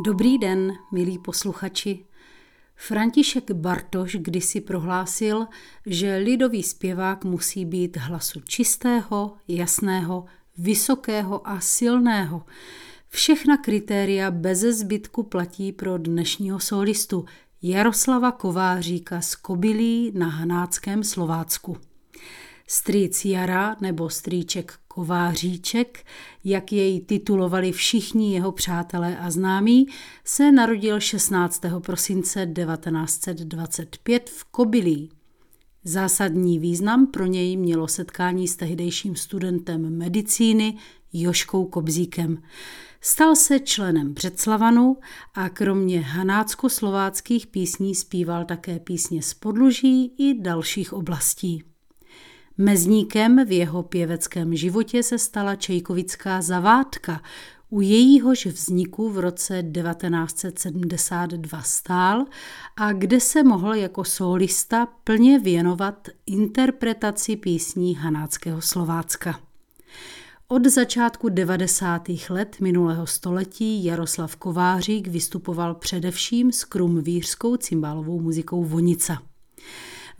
Dobrý den, milí posluchači. František Bartoš kdysi prohlásil, že lidový zpěvák musí být hlasu čistého, jasného, vysokého a silného. Všechna kritéria bez zbytku platí pro dnešního solistu Jaroslava Kováříka z Kobylí na Hanáckém Slovácku. Strýc Jara nebo strýček Kováříček, jak jej titulovali všichni jeho přátelé a známí, se narodil 16. prosince 1925 v Kobylí. Zásadní význam pro něj mělo setkání s tehdejším studentem medicíny Joškou Kobzíkem. Stal se členem Břeclavanu a kromě hanácko-slováckých písní zpíval také písně z Podluží i dalších oblastí. Mezníkem v jeho pěveckém životě se stala Čejkovická zavádka, u jejíhož vzniku v roce 1972 stál a kde se mohl jako solista plně věnovat interpretaci písní Hanáckého Slovácka. Od začátku 90. let minulého století Jaroslav Kovářík vystupoval především s krumvířskou cymbálovou muzikou Vonica.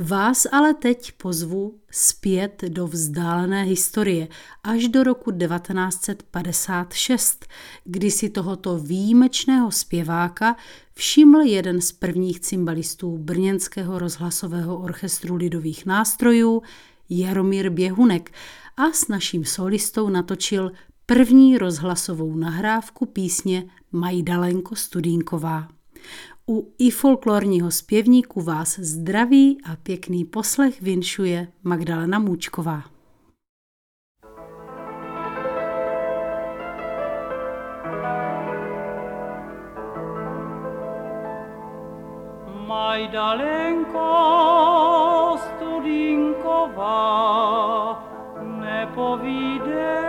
Vás ale teď pozvu zpět do vzdálené historie až do roku 1956, kdy si tohoto výjimečného zpěváka všiml jeden z prvních cymbalistů Brněnského rozhlasového orchestru lidových nástrojů Jaromír Běhunek a s naším solistou natočil první rozhlasovou nahrávku písně Majdalenko Studínková. U i folklorního zpěvníku vás zdraví a pěkný poslech vinšuje Magdalena Můčková. Majdalenko studinková, nepovídej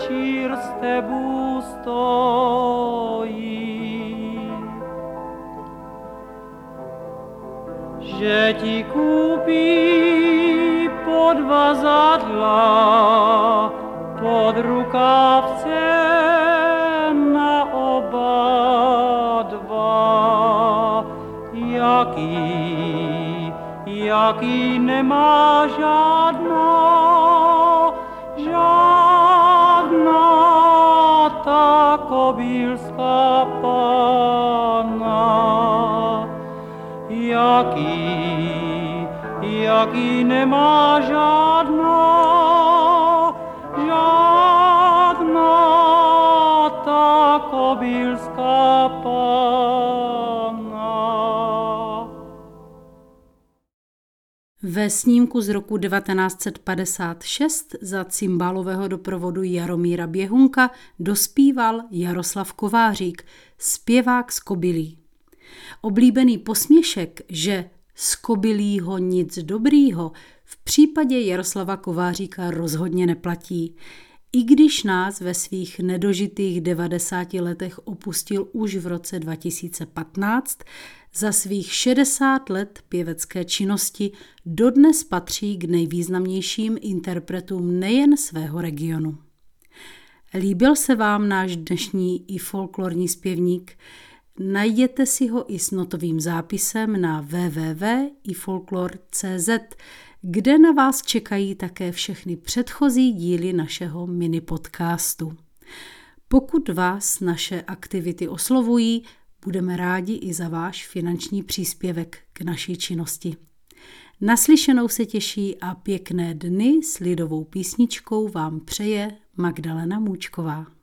večír s tebou stojí. Že ti kúpi podvazadla pod rukávce na oba dva. Jaký, jaký nemá žádná, žádná ta kobylská pana jaký, jaký nemá žádná, žádná ta kobylská. Ve snímku z roku 1956 za cymbálového doprovodu Jaromíra Běhunka dospíval Jaroslav Kovářík, zpěvák z Kobylí. Oblíbený posměšek, že z kobylího nic dobrýho, v případě Jaroslava Kováříka rozhodně neplatí. I když nás ve svých nedožitých 90 letech opustil už v roce 2015, za svých 60 let pěvecké činnosti dodnes patří k nejvýznamnějším interpretům nejen svého regionu. Líbil se vám náš dnešní i folklorní zpěvník? Najděte si ho i s notovým zápisem na www.ifolklor.cz, kde na vás čekají také všechny předchozí díly našeho mini podcastu. Pokud vás naše aktivity oslovují, budeme rádi i za váš finanční příspěvek k naší činnosti. Naslyšenou se těší a pěkné dny s lidovou písničkou vám přeje Magdalena Můčková.